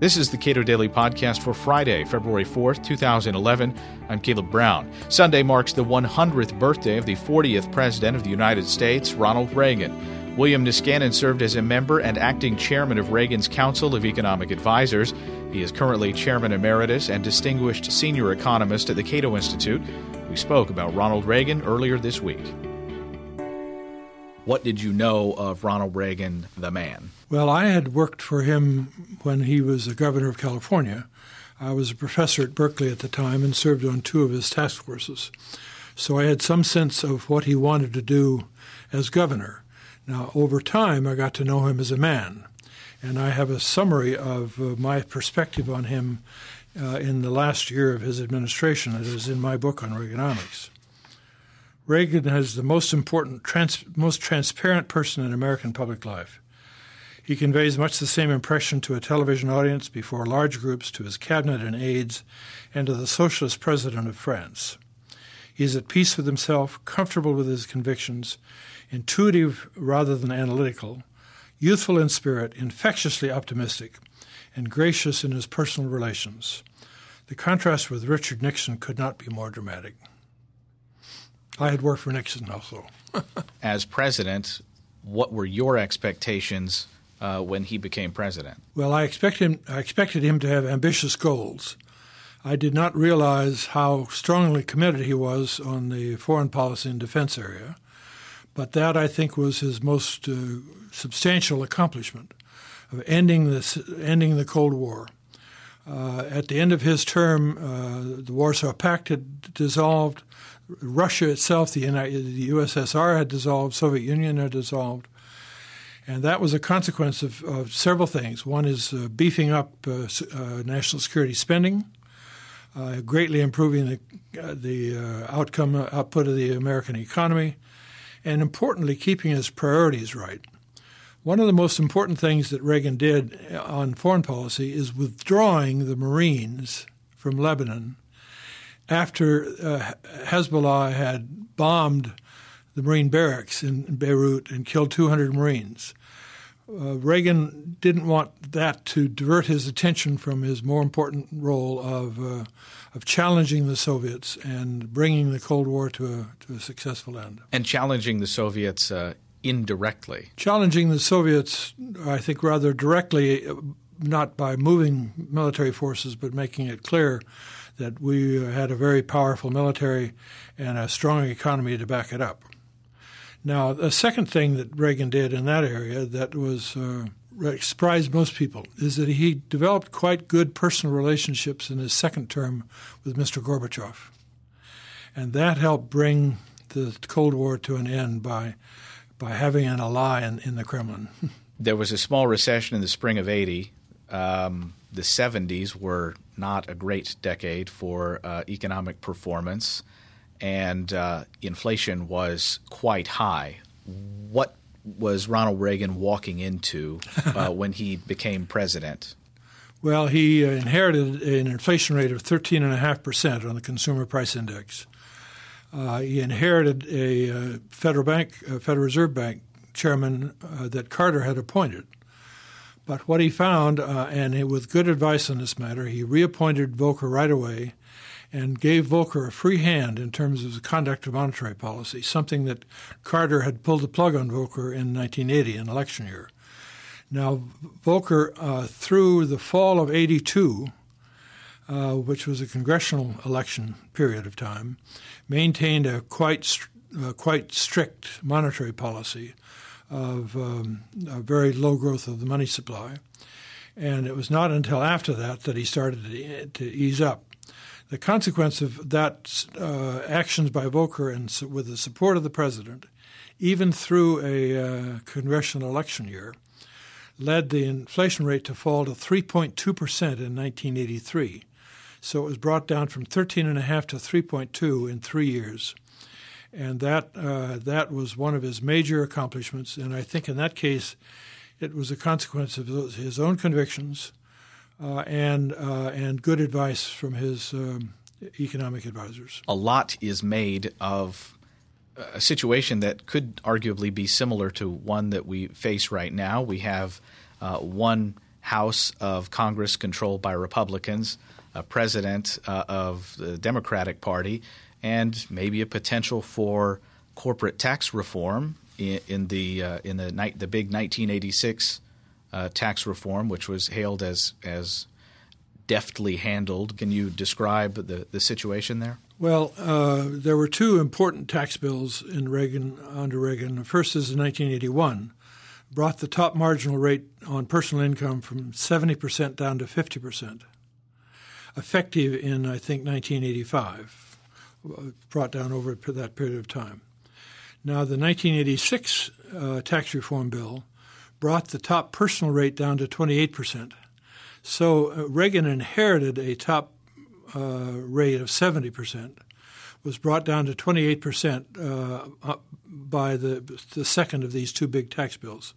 This is the Cato Daily Podcast for Friday, February 4th, 2011. I'm Caleb Brown. Sunday marks the 100th birthday of the 40th President of the United States, Ronald Reagan. William Niskanen served as a member and acting chairman of Reagan's Council of Economic Advisers. He is currently chairman emeritus and distinguished senior economist at the Cato Institute. We spoke about Ronald Reagan earlier this week. What did you know of Ronald Reagan, the man? Well, I had worked for him when he was the governor of California. I was a professor at Berkeley at the time and served on two of his task forces. So I had some sense of what he wanted to do as governor. Now, over time, I got to know him as a man. And I have a summary of uh, my perspective on him uh, in the last year of his administration that is in my book on Reaganomics. Reagan is the most important, trans- most transparent person in American public life. He conveys much the same impression to a television audience before large groups, to his cabinet and aides, and to the socialist president of France. He is at peace with himself, comfortable with his convictions, intuitive rather than analytical, youthful in spirit, infectiously optimistic, and gracious in his personal relations. The contrast with Richard Nixon could not be more dramatic. I had worked for Nixon also. As president, what were your expectations uh, when he became president? Well, I expect him. I expected him to have ambitious goals. I did not realize how strongly committed he was on the foreign policy and defense area, but that I think was his most uh, substantial accomplishment of ending this, ending the Cold War. Uh, at the end of his term, uh, the Warsaw Pact had dissolved. Russia itself, the, the USSR had dissolved, Soviet Union had dissolved. And that was a consequence of, of several things. One is uh, beefing up uh, uh, national security spending, uh, greatly improving the, uh, the uh, outcome output of the American economy, and importantly, keeping his priorities right. One of the most important things that Reagan did on foreign policy is withdrawing the Marines from Lebanon after Hezbollah had bombed the Marine barracks in Beirut and killed 200 Marines. Uh, Reagan didn't want that to divert his attention from his more important role of uh, of challenging the Soviets and bringing the Cold War to a to a successful end. And challenging the Soviets uh, indirectly. Challenging the Soviets, I think, rather directly, uh, not by moving military forces, but making it clear that we had a very powerful military and a strong economy to back it up. Now, the second thing that Reagan did in that area that was uh, surprised most people is that he developed quite good personal relationships in his second term with Mr. Gorbachev. And that helped bring the Cold War to an end by, by having an ally in, in the Kremlin. there was a small recession in the spring of 80. Um, the 70s were not a great decade for uh, economic performance and uh, inflation was quite high. What was Ronald Reagan walking into uh, when he became president? Well, he uh, inherited an inflation rate of 13.5% on the Consumer Price Index. Uh, he inherited a uh, Federal Bank, a Federal Reserve Bank chairman uh, that Carter had appointed. But what he found, and with good advice on this matter, he reappointed Volcker right away and gave Volcker a free hand in terms of the conduct of monetary policy, something that Carter had pulled the plug on Volcker in 1980, an election year. Now, Volcker, uh, through the fall of 82, uh, which was a congressional election period of time, maintained a quite, uh, quite strict monetary policy of um, very low growth of the money supply. And it was not until after that that he started to ease up. The consequence of that uh, actions by Volcker and with the support of the president, even through a uh, congressional election year, led the inflation rate to fall to 3.2 percent in 1983. So it was brought down from 13.5 to 3.2 in three years, and that uh, that was one of his major accomplishments. And I think in that case, it was a consequence of his own convictions uh, and uh, and good advice from his um, economic advisors. A lot is made of a situation that could arguably be similar to one that we face right now. We have uh, one House of Congress controlled by Republicans, a president uh, of the Democratic Party, and maybe a potential for corporate tax reform in, in the uh, in the night the big 1986 uh, tax reform, which was hailed as as deftly handled. Can you describe the, the situation there? Well, uh, there were two important tax bills in Reagan under Reagan. The first is in 1981, brought the top marginal rate on personal income from 70% down to 50%, effective in I think 1985, brought down over that period of time. Now, the 1986 uh, tax reform bill brought the top personal rate down to 28 percent. So uh, Reagan inherited a top uh, rate of 70 percent, was brought down to 28 percent uh, by the, the second of these two big tax bills.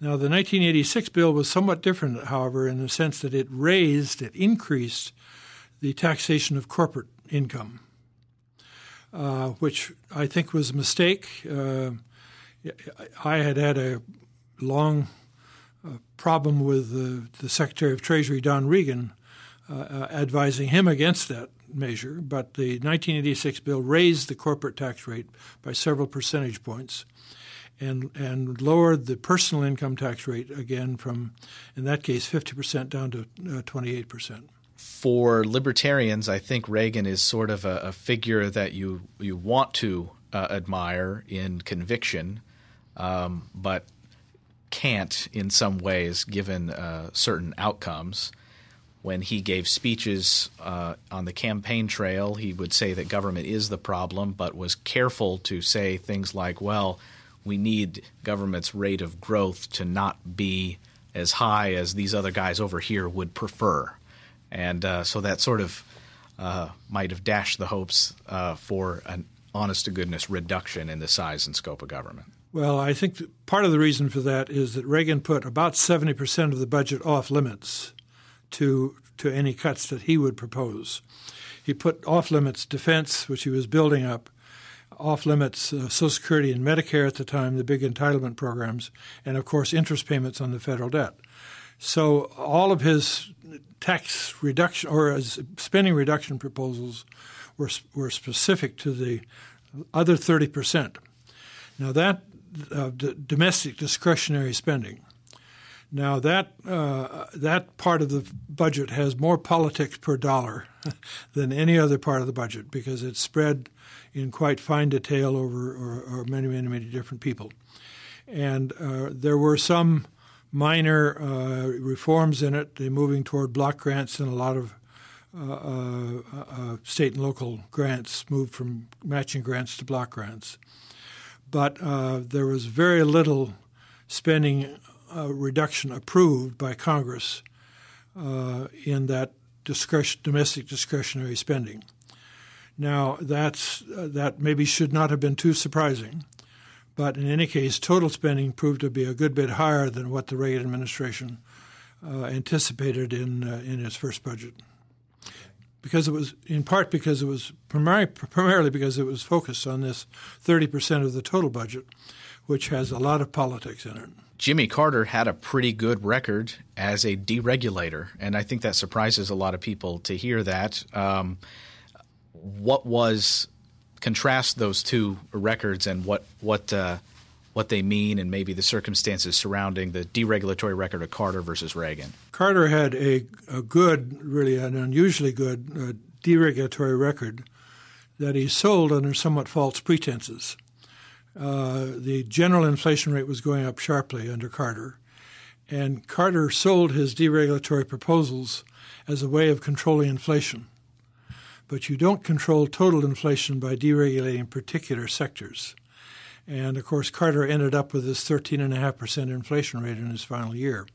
Now, the 1986 bill was somewhat different, however, in the sense that it raised, it increased the taxation of corporate income, uh, which I think was a mistake. Uh, I had had a long uh, problem with the, the, Secretary of Treasury, Don Regan, uh, uh, advising him against that measure. But the 1986 bill raised the corporate tax rate by several percentage points and, and lowered the personal income tax rate again from, in that case, 50% down to uh, 28% for libertarians, I think Reagan is sort of a, a figure that you you want to uh, admire in conviction, um, but can't in some ways given uh, certain outcomes. When he gave speeches uh, on the campaign trail, he would say that government is the problem, but was careful to say things like, well, we need government's rate of growth to not be as high as these other guys over here would prefer. And uh, so that sort of uh, might have dashed the hopes uh, for an honest to goodness reduction in the size and scope of government. Well, I think part of the reason for that is that Reagan put about 70% of the budget off limits to, to any cuts that he would propose. He put off limits defense, which he was building up, off limits uh, Social Security and Medicare at the time, the big entitlement programs, and of course interest payments on the federal debt. So all of his tax reduction or his spending reduction proposals were were specific to the other 30 percent. Now that uh, d- domestic discretionary spending. Now that uh, that part of the budget has more politics per dollar than any other part of the budget because it's spread in quite fine detail over or, or many many many different people, and uh, there were some minor uh, reforms in it. They're moving toward block grants and a lot of uh, uh, uh state and local grants moved from matching grants to block grants but uh, there was very little spending uh, reduction approved by Congress uh, in that discretion, domestic discretionary spending. Now, that's, uh, that maybe should not have been too surprising, but in any case, total spending proved to be a good bit higher than what the Reagan administration uh, anticipated in, in its first budget because it was in part because it was primary, primarily because it was focused on this 30% of the total budget, which has a lot of politics in it. Jimmy Carter had a pretty good record as a deregulator, and I think that surprises a lot of people to hear that. Um, what was contrast those two records and what what uh, what they mean and maybe the circumstances surrounding the deregulatory record of Carter versus Reagan. Carter had a, a good, really an unusually good uh, deregulatory record that he sold under somewhat false pretenses. Uh, the general inflation rate was going up sharply under Carter, and Carter sold his deregulatory proposals as a way of controlling inflation. But you don't control total inflation by deregulating particular sectors. And of course, Carter ended up with this 13.5% inflation rate in his final year.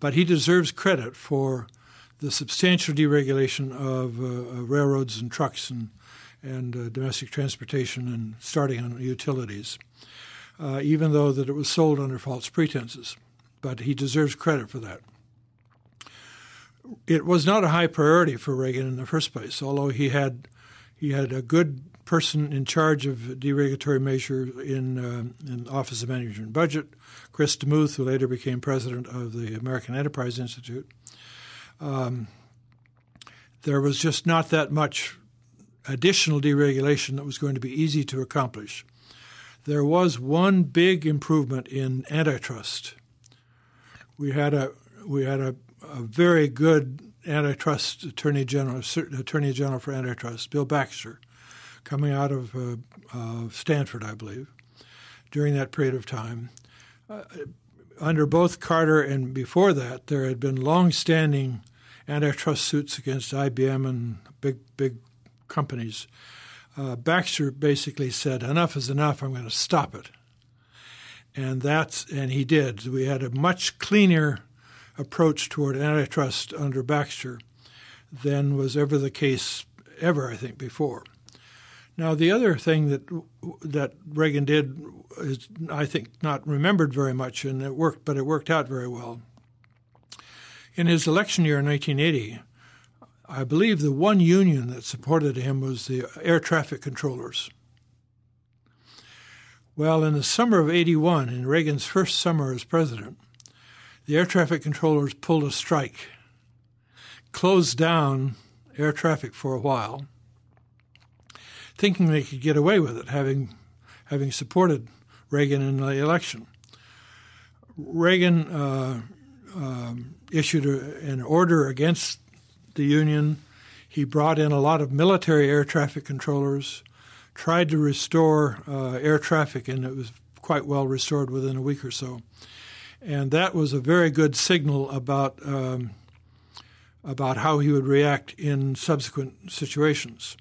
But he deserves credit for the substantial deregulation of uh, railroads and trucks and, and uh, domestic transportation and starting on utilities, uh, even though that it was sold under false pretenses. But he deserves credit for that. It was not a high priority for Reagan in the first place, although he had he had a good person in charge of deregulatory measures in, uh, in Office of Management and Budget, Chris DeMuth, who later became president of the American Enterprise Institute. Um, there was just not that much additional deregulation that was going to be easy to accomplish. There was one big improvement in antitrust. We had a we had a, a very good antitrust attorney general, attorney general for antitrust, Bill Baxter, coming out of uh, uh, Stanford, I believe, during that period of time. Uh, under both Carter and before that, there had been long-standing antitrust suits against IBM and big big companies. Uh, Baxter basically said, "Enough is enough. I'm going to stop it," and that's and he did. We had a much cleaner approach toward antitrust under Baxter than was ever the case ever, I think, before. Now, the other thing that that Reagan did is, I think, not remembered very much, and it worked, but it worked out very well. In his election year in 1980, I believe the one union that supported him was the air traffic controllers. Well, in the summer of 81, in Reagan's first summer as president, the air traffic controllers pulled a strike, closed down air traffic for a while, thinking they could get away with it, having having supported Reagan in the election. Reagan uh, um, issued a, an order against the Union. He brought in a lot of military air traffic controllers, tried to restore uh, air traffic, and it was quite well restored within a week or so and that was a very good signal about um, about how he would react in subsequent situations.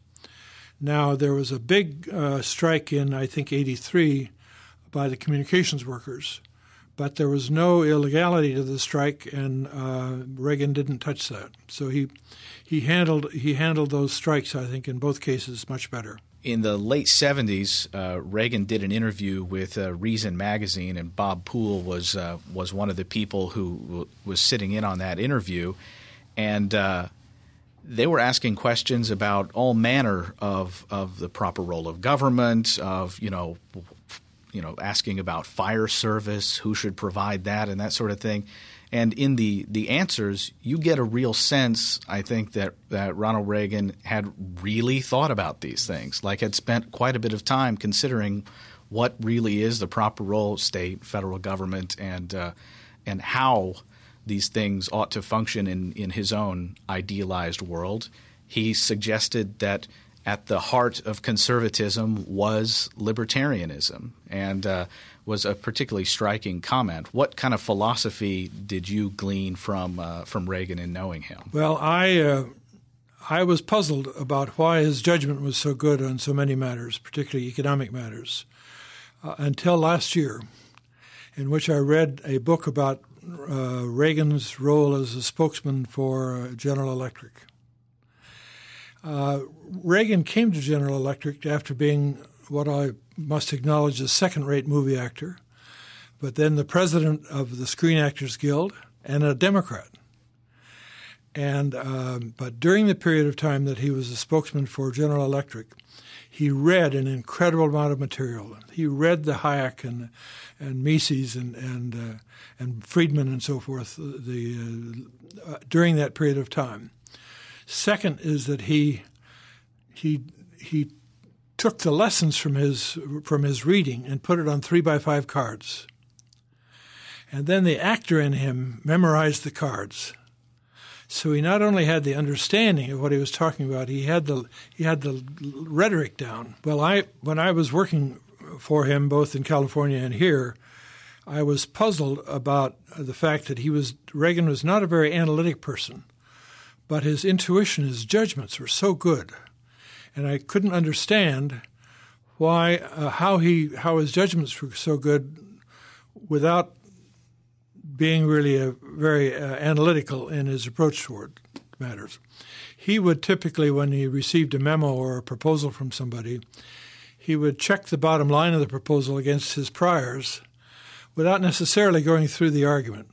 Now there was a big uh, strike in I think '83 by the communications workers, but there was no illegality to the strike, and uh, Reagan didn't touch that. So he he handled he handled those strikes I think in both cases much better in the late 70s, uh, Reagan did an interview with uh, Reason magazine, and Bob Poole was uh, was one of the people who w- was sitting in on that interview, and uh, they were asking questions about all manner of of the proper role of government, of you know, you know, asking about fire service, who should provide that, and that sort of thing. And in the, the answers, you get a real sense, I think, that, that Ronald Reagan had really thought about these things, like had spent quite a bit of time considering what really is the proper role of state, federal government, and, uh, and how these things ought to function in, in his own idealized world. He suggested that at the heart of conservatism was libertarianism. And uh, was a particularly striking comment. What kind of philosophy did you glean from uh, from Reagan in knowing him? Well, I uh, I was puzzled about why his judgment was so good on so many matters, particularly economic matters, uh, until last year, in which I read a book about uh, Reagan's role as a spokesman for uh, General Electric. Uh, Reagan came to General Electric after being what I must acknowledge a second rate movie actor, but then the president of the Screen Actors Guild and a Democrat. And um, but during the period of time that he was a spokesman for General Electric, he read an incredible amount of material. He read the Hayek and and Mises and and uh, and Friedman and so forth the uh, uh, during that period of time. Second is that he he he took the lessons from his from his reading and put it on three by five cards. And then the actor in him memorized the cards. So he not only had the understanding of what he was talking about, he had the he had the rhetoric down. Well, I when I was working for him both in California and here, I was puzzled about the fact that he was Reagan was not a very analytic person, but his intuition, his judgments were so good and I couldn't understand why uh, how he how his judgments were so good without being really a, very uh, analytical in his approach toward matters. He would typically, when he received a memo or a proposal from somebody, he would check the bottom line of the proposal against his priors without necessarily going through the argument.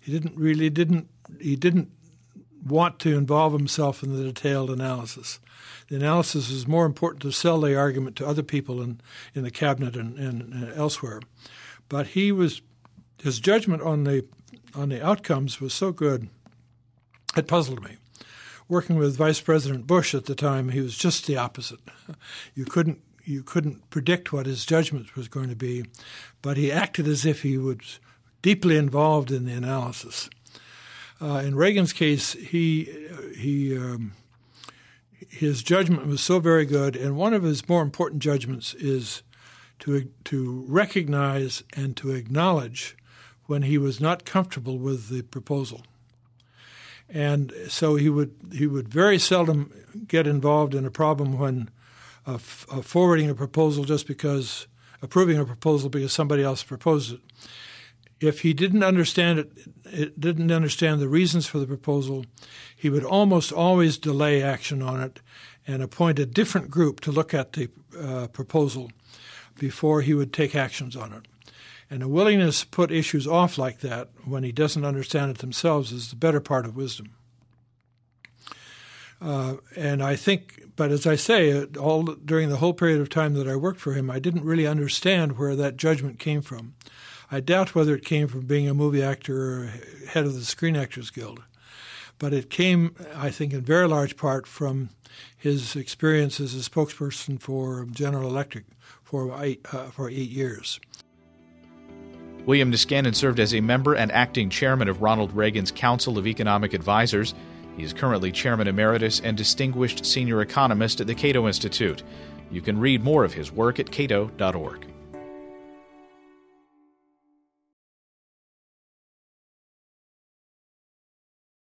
He didn't really didn't he didn't want to involve himself in the detailed analysis. The analysis was more important to sell the argument to other people in, in the cabinet and, and, and elsewhere. But he was his judgment on the on the outcomes was so good it puzzled me. Working with Vice President Bush at the time, he was just the opposite. You couldn't you couldn't predict what his judgment was going to be, but he acted as if he was deeply involved in the analysis. Uh, in Reagan's case, he he um, his judgment was so very good, and one of his more important judgments is to to recognize and to acknowledge when he was not comfortable with the proposal. And so he would he would very seldom get involved in a problem when uh, f- uh, forwarding a proposal just because approving a proposal because somebody else proposed it. If he didn't understand it, it didn't understand the reasons for the proposal, he would almost always delay action on it and appoint a different group to look at the uh, proposal before he would take actions on it. And a willingness to put issues off like that when he doesn't understand it themselves is the better part of wisdom. Uh, and I think, but as I say, all during the whole period of time that I worked for him, I didn't really understand where that judgment came from. I doubt whether it came from being a movie actor or head of the Screen Actors Guild, but it came, I think, in very large part from his experience as a spokesperson for General Electric for eight, uh, for eight years. William Niskanen served as a member and acting chairman of Ronald Reagan's Council of Economic Advisers. He is currently chairman emeritus and distinguished senior economist at the Cato Institute. You can read more of his work at cato.org.